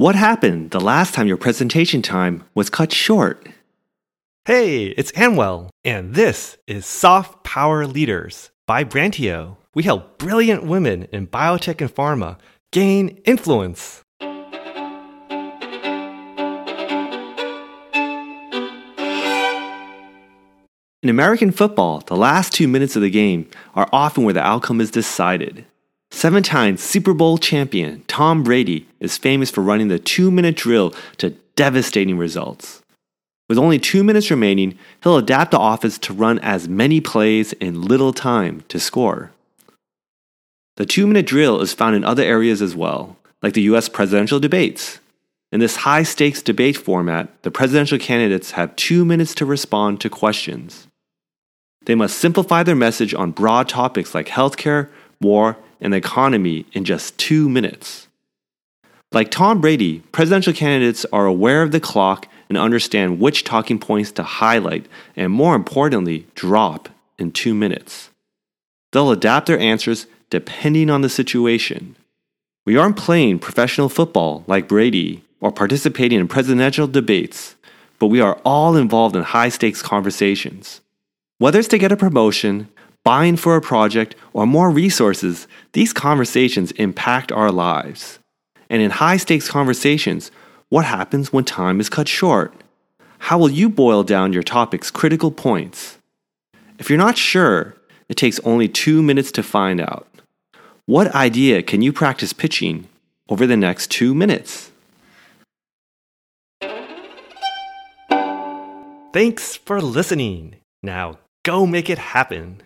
What happened the last time your presentation time was cut short? Hey, it's Anwell, and this is Soft Power Leaders by Brantio. We help brilliant women in biotech and pharma gain influence. In American football, the last two minutes of the game are often where the outcome is decided. Seven time Super Bowl champion Tom Brady is famous for running the two minute drill to devastating results. With only two minutes remaining, he'll adapt the offense to run as many plays in little time to score. The two minute drill is found in other areas as well, like the US presidential debates. In this high stakes debate format, the presidential candidates have two minutes to respond to questions. They must simplify their message on broad topics like healthcare, war, and the economy in just two minutes. Like Tom Brady, presidential candidates are aware of the clock and understand which talking points to highlight and, more importantly, drop in two minutes. They'll adapt their answers depending on the situation. We aren't playing professional football like Brady or participating in presidential debates, but we are all involved in high stakes conversations. Whether it's to get a promotion, buying for a project, or more resources, these conversations impact our lives. And in high stakes conversations, what happens when time is cut short? How will you boil down your topic's critical points? If you're not sure, it takes only two minutes to find out. What idea can you practice pitching over the next two minutes? Thanks for listening. Now go make it happen.